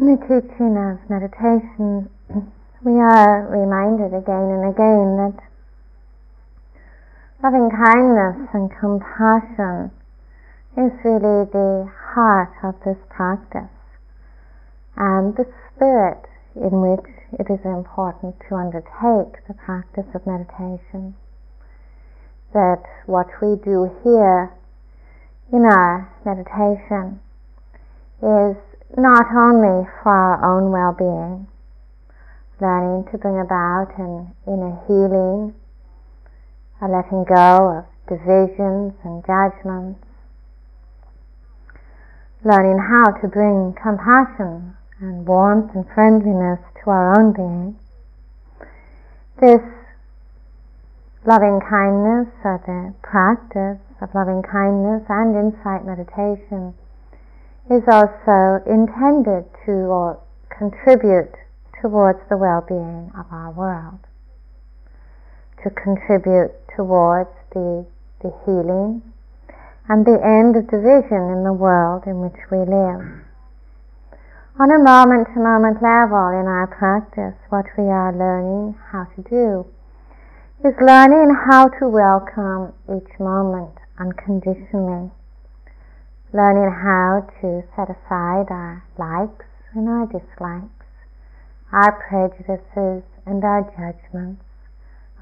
In the teaching of meditation, we are reminded again and again that loving kindness and compassion is really the heart of this practice and the spirit in which it is important to undertake the practice of meditation. That what we do here in our meditation is not only for our own well being, learning to bring about an inner healing, a letting go of divisions and judgments, learning how to bring compassion and warmth and friendliness to our own being. This loving kindness, or the practice of loving kindness and insight meditation, is also intended to or contribute towards the well-being of our world, to contribute towards the, the healing and the end of division in the world in which we live. On a moment to moment level in our practice, what we are learning how to do is learning how to welcome each moment unconditionally learning how to set aside our likes and our dislikes, our prejudices and our judgments,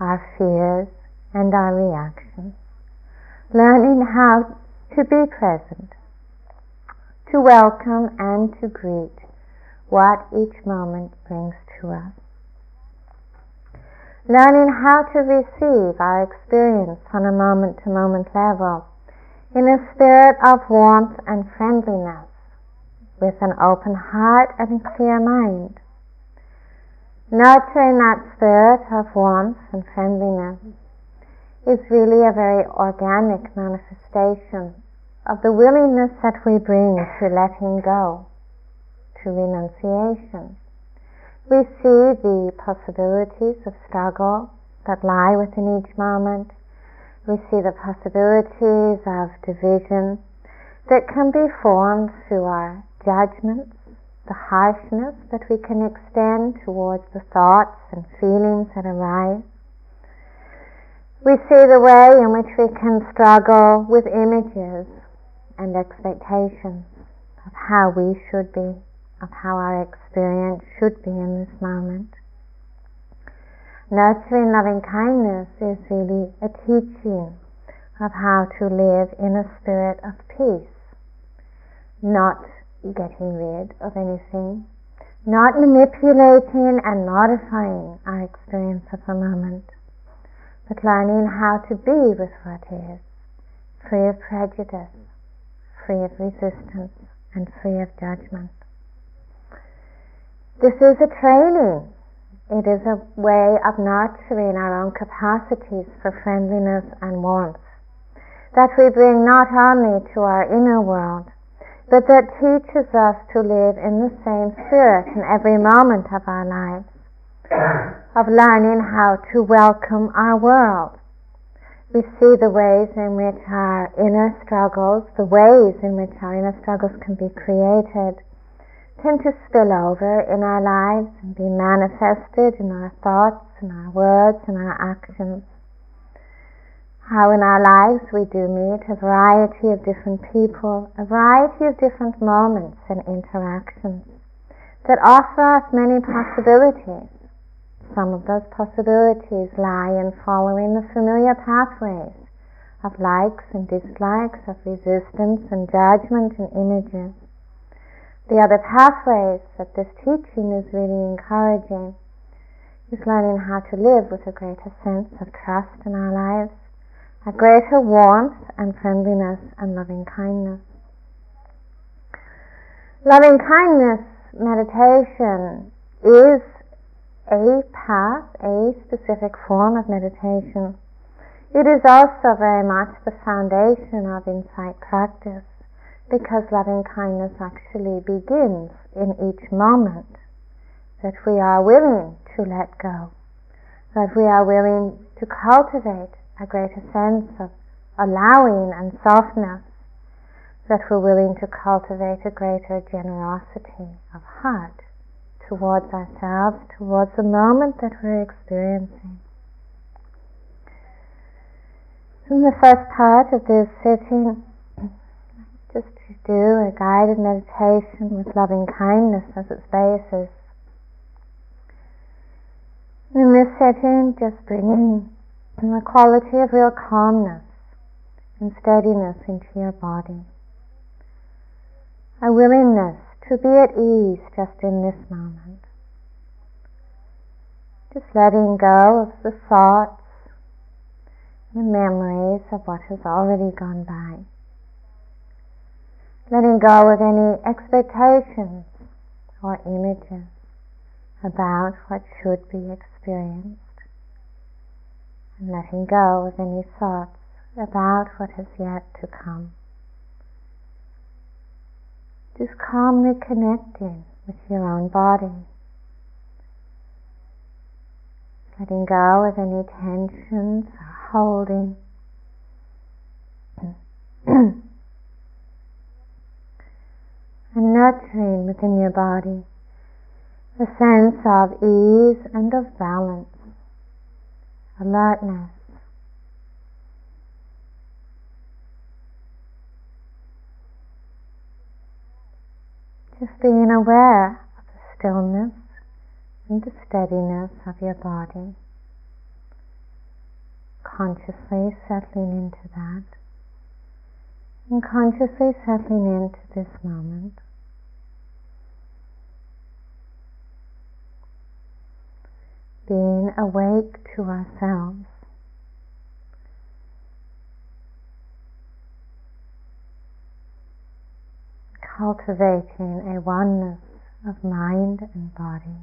our fears and our reactions, learning how to be present, to welcome and to greet what each moment brings to us. Learning how to receive our experience on a moment to moment level in a spirit of warmth and friendliness, with an open heart and clear mind. Nurturing that spirit of warmth and friendliness is really a very organic manifestation of the willingness that we bring to letting go, to renunciation. We see the possibilities of struggle that lie within each moment we see the possibilities of division that can be formed through our judgments, the harshness that we can extend towards the thoughts and feelings that arise. We see the way in which we can struggle with images and expectations of how we should be, of how our experience should be in this moment. Nurturing loving kindness is really a teaching of how to live in a spirit of peace, not getting rid of anything, not manipulating and modifying our experience of the moment, but learning how to be with what is, free of prejudice, free of resistance, and free of judgment. This is a training it is a way of nurturing our own capacities for friendliness and warmth that we bring not only to our inner world, but that teaches us to live in the same spirit in every moment of our lives, of learning how to welcome our world. We see the ways in which our inner struggles, the ways in which our inner struggles can be created tend to spill over in our lives and be manifested in our thoughts and our words and our actions. How in our lives we do meet a variety of different people, a variety of different moments and interactions that offer us many possibilities. Some of those possibilities lie in following the familiar pathways of likes and dislikes, of resistance and judgment and images the other pathways that this teaching is really encouraging is learning how to live with a greater sense of trust in our lives, a greater warmth and friendliness and loving kindness. Loving kindness meditation is a path, a specific form of meditation. It is also very much the foundation of insight practice because loving kindness actually begins in each moment that we are willing to let go, that we are willing to cultivate a greater sense of allowing and softness, that we're willing to cultivate a greater generosity of heart towards ourselves, towards the moment that we're experiencing. In the first part of this sitting, to do a guided meditation with loving kindness as its basis. In this setting, just bringing the quality of real calmness and steadiness into your body. A willingness to be at ease just in this moment. Just letting go of the thoughts, the memories of what has already gone by. Letting go of any expectations or images about what should be experienced. And letting go of any thoughts about what has yet to come. Just calmly connecting with your own body. Letting go of any tensions or holding. and nurturing within your body a sense of ease and of balance, alertness. Just being aware of the stillness and the steadiness of your body. Consciously settling into that. And consciously settling into this moment. Awake to ourselves. cultivating a oneness of mind and body.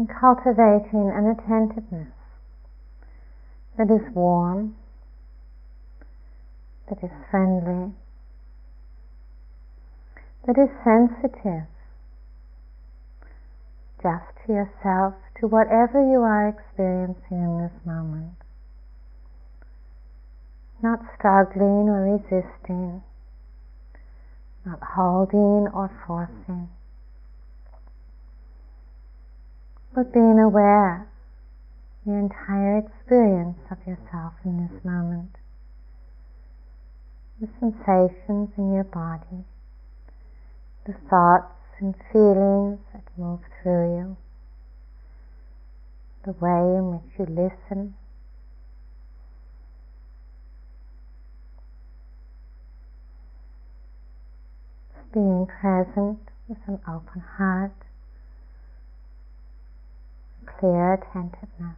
And cultivating an attentiveness that is warm, that is friendly, that is sensitive just to yourself, to whatever you are experiencing in this moment. Not struggling or resisting, not holding or forcing but being aware the entire experience of yourself in this moment. The sensations in your body, the thoughts and feelings that move through you, the way in which you listen. Being present with an open heart clear attentiveness.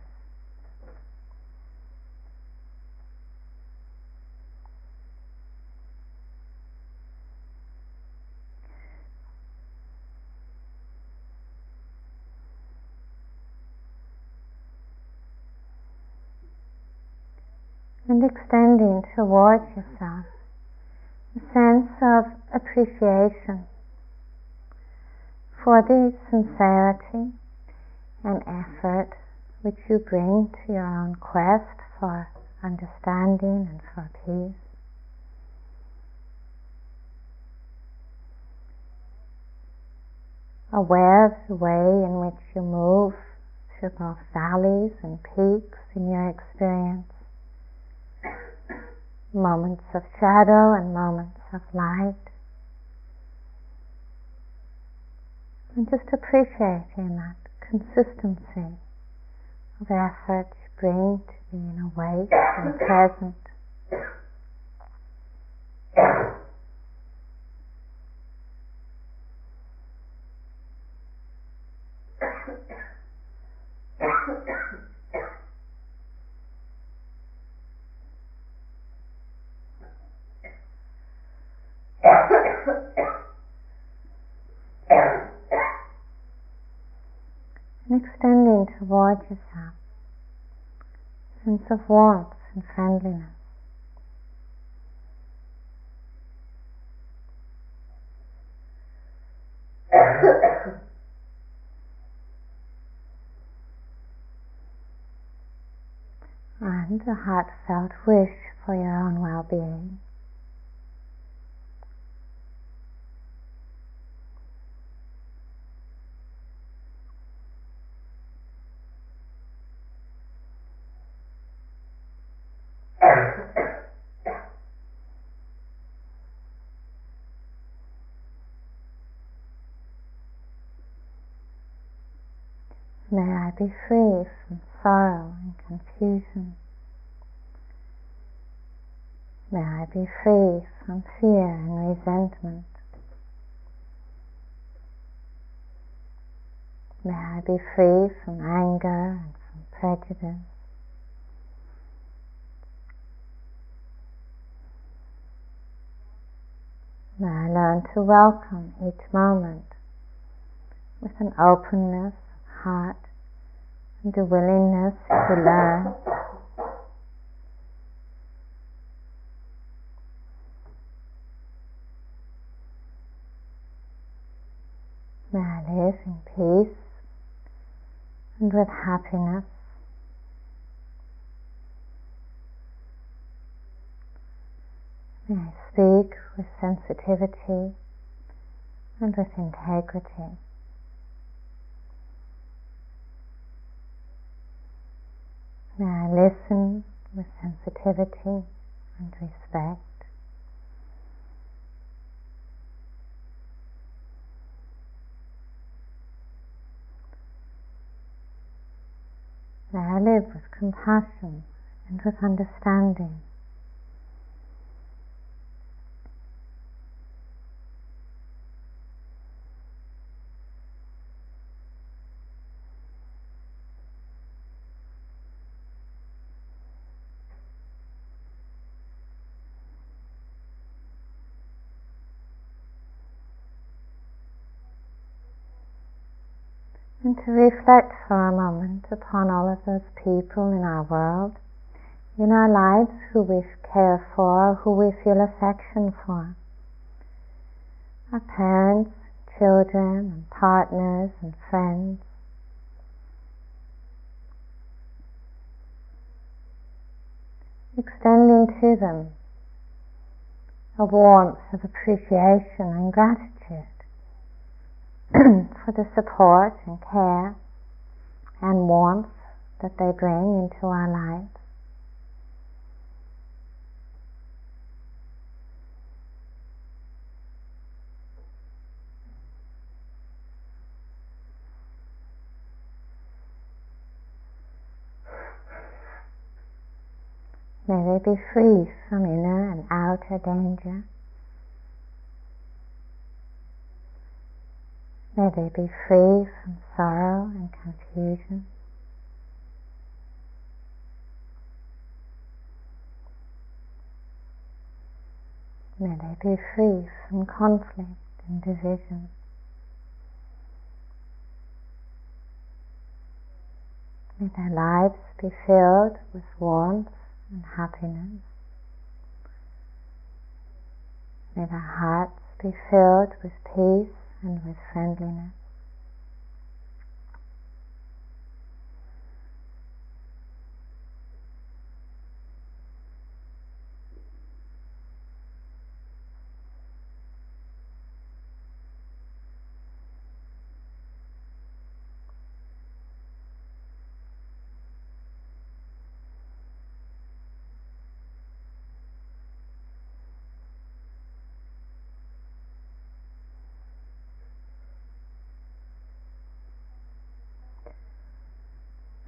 and extending towards yourself a sense of appreciation for the sincerity and effort which you bring to your own quest for understanding and for peace. Aware of the way in which you move through both valleys and peaks in your experience, moments of shadow and moments of light. And just appreciating that consistency of effort you bring to being awake and present. Extending towards yourself sense of warmth and friendliness. and a heartfelt wish for your own well-being. May I be free from sorrow and confusion. May I be free from fear and resentment. May I be free from anger and from prejudice. May I learn to welcome each moment with an openness heart and willingness to learn May I live in peace and with happiness. May I speak with sensitivity and with integrity. May I listen with sensitivity and respect. May I live with compassion and with understanding. And to reflect for a moment upon all of those people in our world, in our lives who we care for, who we feel affection for. Our parents, children, and partners, and friends. Extending to them a warmth of appreciation and gratitude. for the support and care and warmth that they bring into our lives. May they be free from inner and outer danger. May they be free from sorrow and confusion. May they be free from conflict and division. May their lives be filled with warmth and happiness. May their hearts be filled with peace and with friendliness.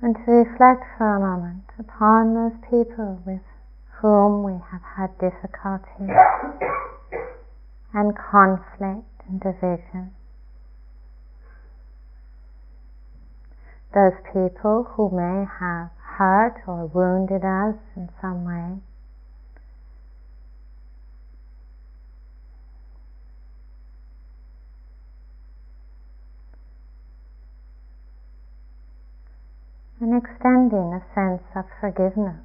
And to reflect for a moment upon those people with whom we have had difficulty and conflict and division. Those people who may have hurt or wounded us in some way. And extending a sense of forgiveness,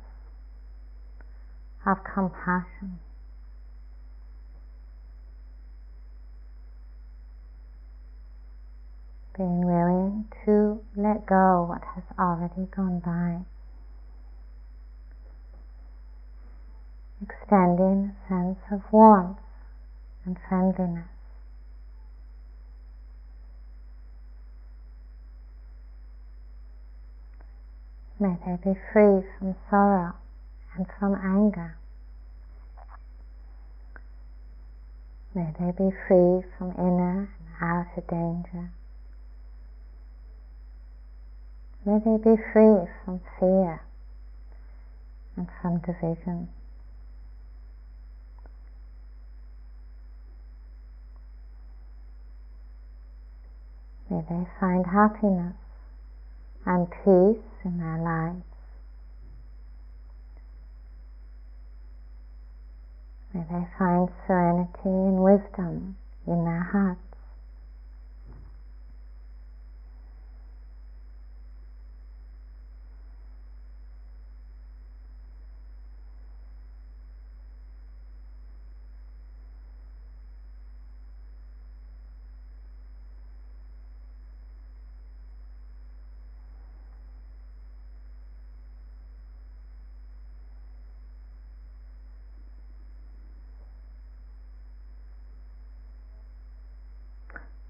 of compassion. Being willing to let go what has already gone by. Extending a sense of warmth and friendliness. May they be free from sorrow and from anger. May they be free from inner and outer danger. May they be free from fear and from division. May they find happiness and peace in their lives. May they find serenity and wisdom in their hearts.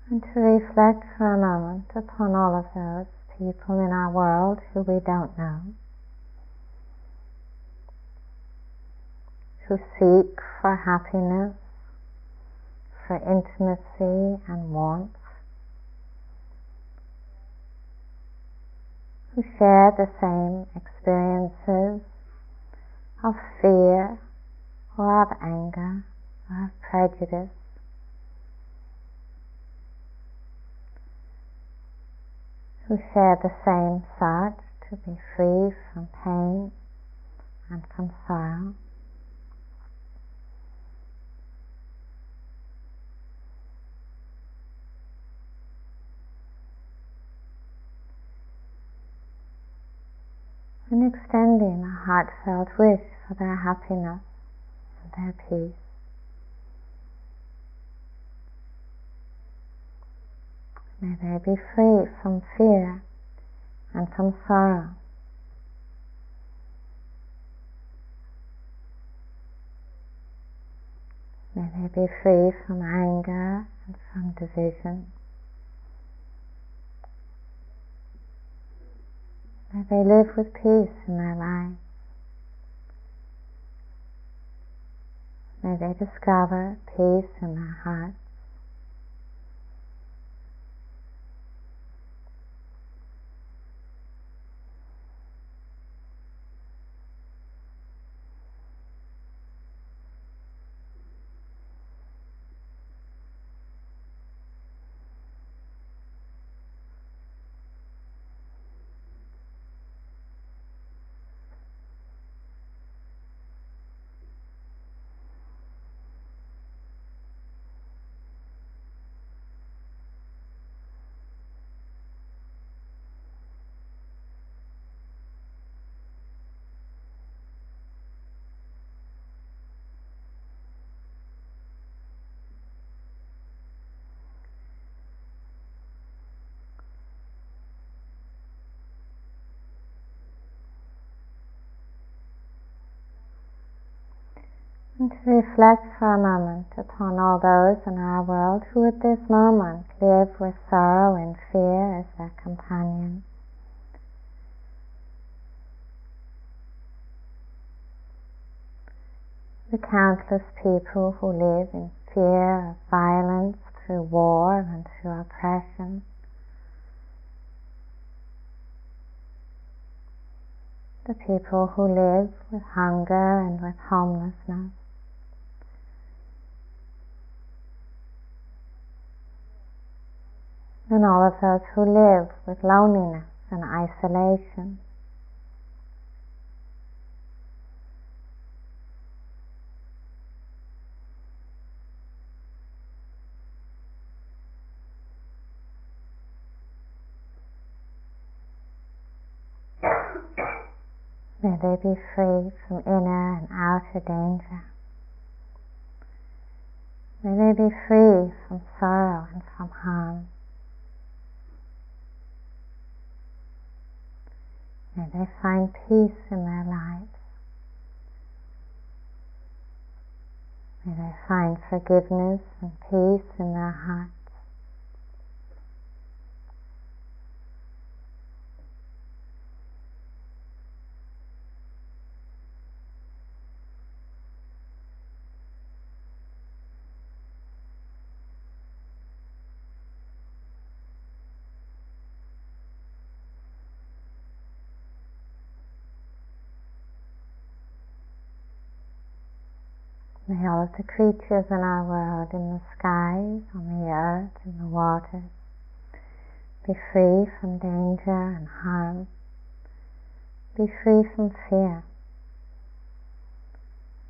And to reflect for a moment upon all of those people in our world who we don't know, who seek for happiness, for intimacy and warmth, who share the same experiences of fear or of anger or of prejudice who share the same thought to be free from pain and from sorrow. And extending a heartfelt wish for their happiness and their peace. May they be free from fear and from sorrow. May they be free from anger and from division. May they live with peace in their lives. May they discover peace in their hearts. And to reflect for a moment upon all those in our world who at this moment live with sorrow and fear as their companion. The countless people who live in fear of violence through war and through oppression. The people who live with hunger and with homelessness. And all of those who live with loneliness and isolation. May they be free from inner and outer danger. May they be free from sorrow and from harm. May they find peace in their lives. May they find forgiveness and peace in their hearts. May all of the creatures in our world, in the skies, on the earth, in the waters, be free from danger and harm, be free from fear.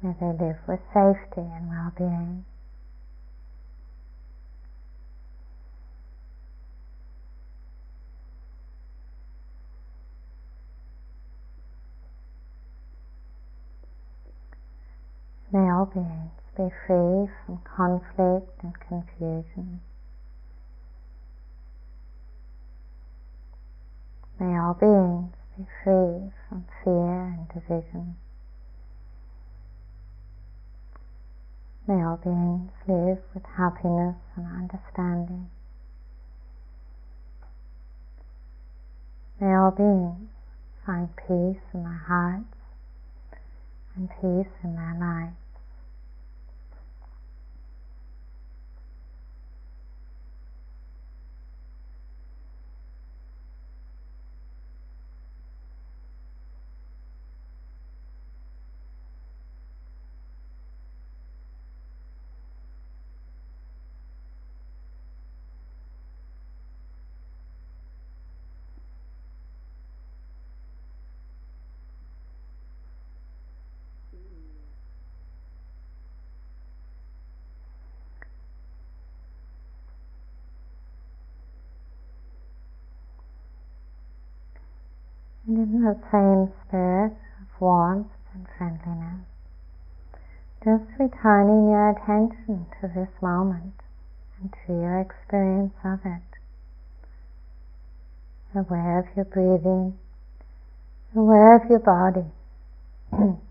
May they live with safety and well-being. May all beings be free from conflict and confusion. May all beings be free from fear and division. May all beings live with happiness and understanding. May all beings find peace in their hearts and peace in their lives. And in the same spirit of warmth and friendliness, just returning your attention to this moment and to your experience of it. Aware of your breathing, aware of your body,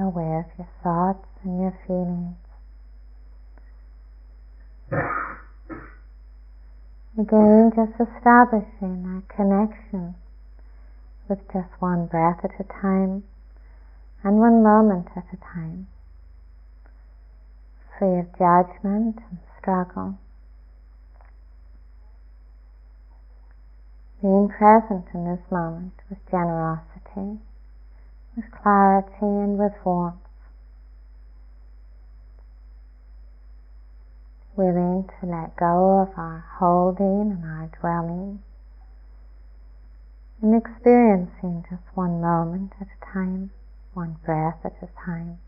aware of your thoughts and your feelings. Again, just establishing that connection with just one breath at a time and one moment at a time, free of judgment and struggle. Being present in this moment with generosity, with clarity and with warmth. Willing to let go of our holding and our dwelling and experiencing just one moment at a time, one breath at a time.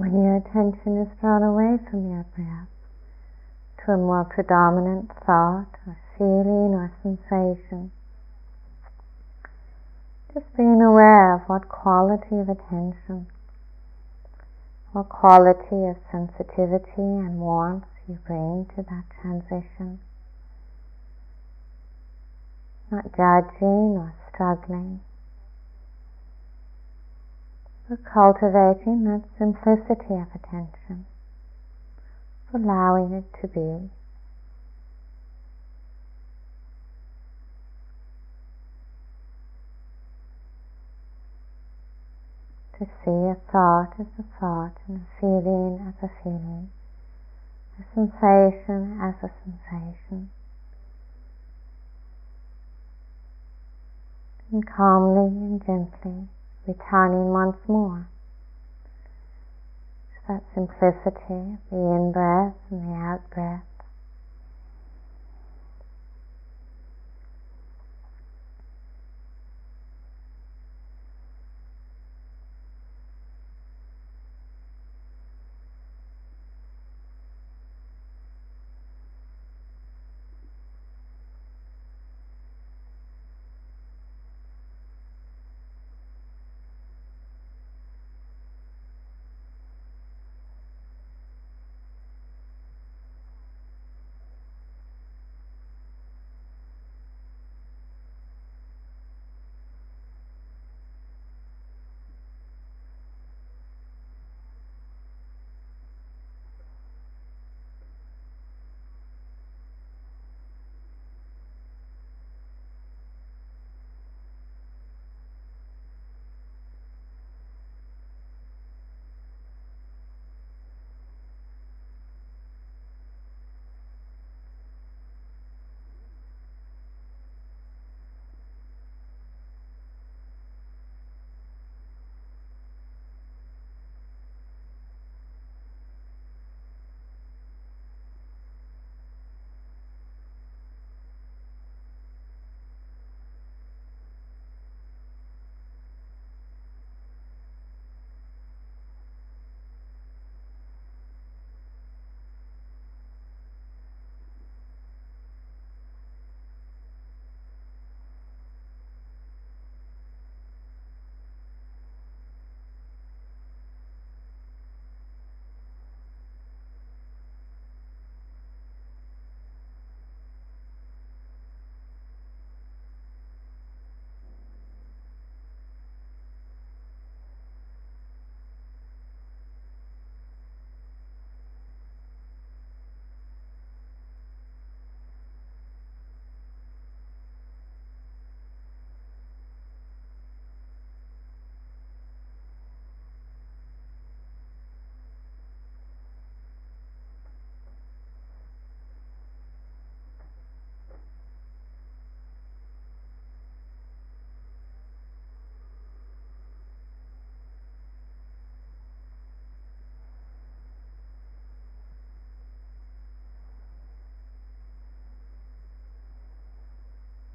When your attention is drawn away from your breath to a more predominant thought or feeling or sensation, just being aware of what quality of attention, what quality of sensitivity and warmth you bring to that transition. Not judging or struggling cultivating that simplicity of attention, for allowing it to be. To see a thought as a thought and a feeling as a feeling, a sensation as a sensation. And calmly and gently returning once more to that simplicity, the in breath and the out breath.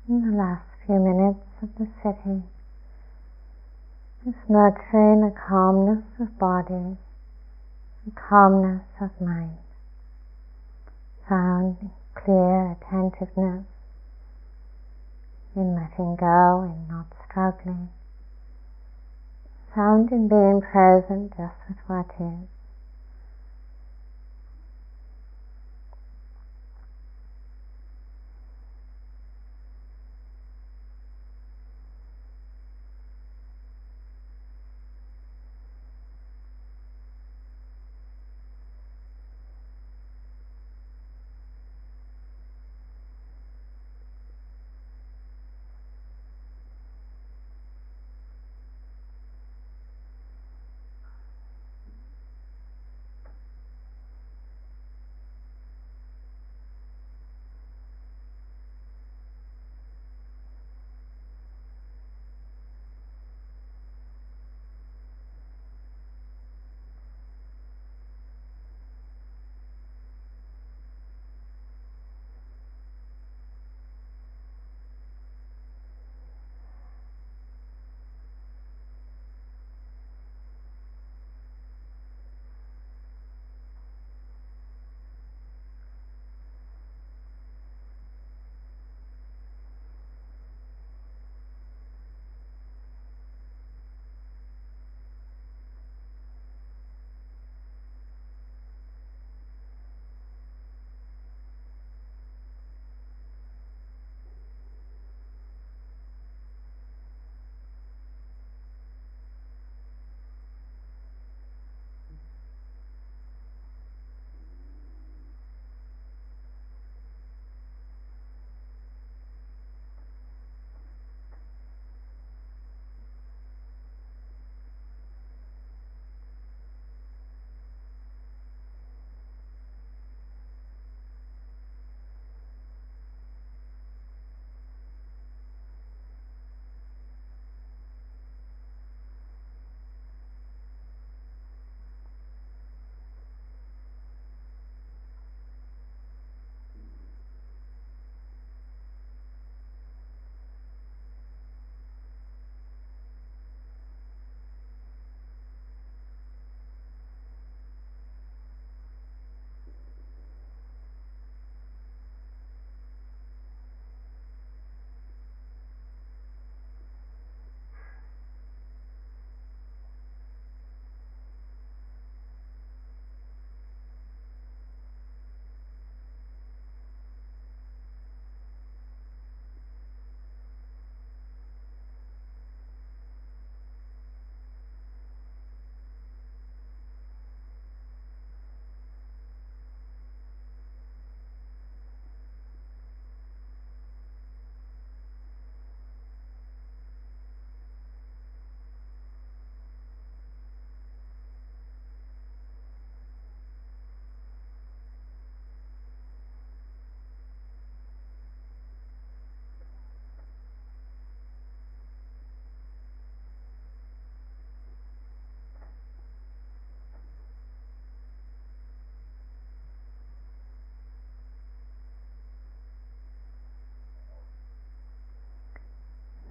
In the last few minutes of the sitting, just nurturing a calmness of body, a calmness of mind, found clear attentiveness in letting go and not struggling, found in being present just with what is.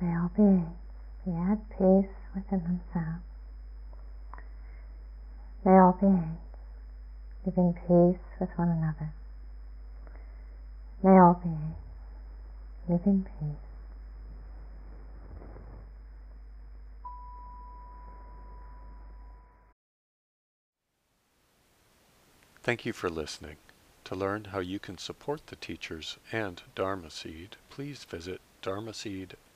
May all beings be at peace within themselves. May all beings live in peace with one another. May all beings live in peace. Thank you for listening. To learn how you can support the teachers and Dharma Seed, please visit dharma dharmaseed.org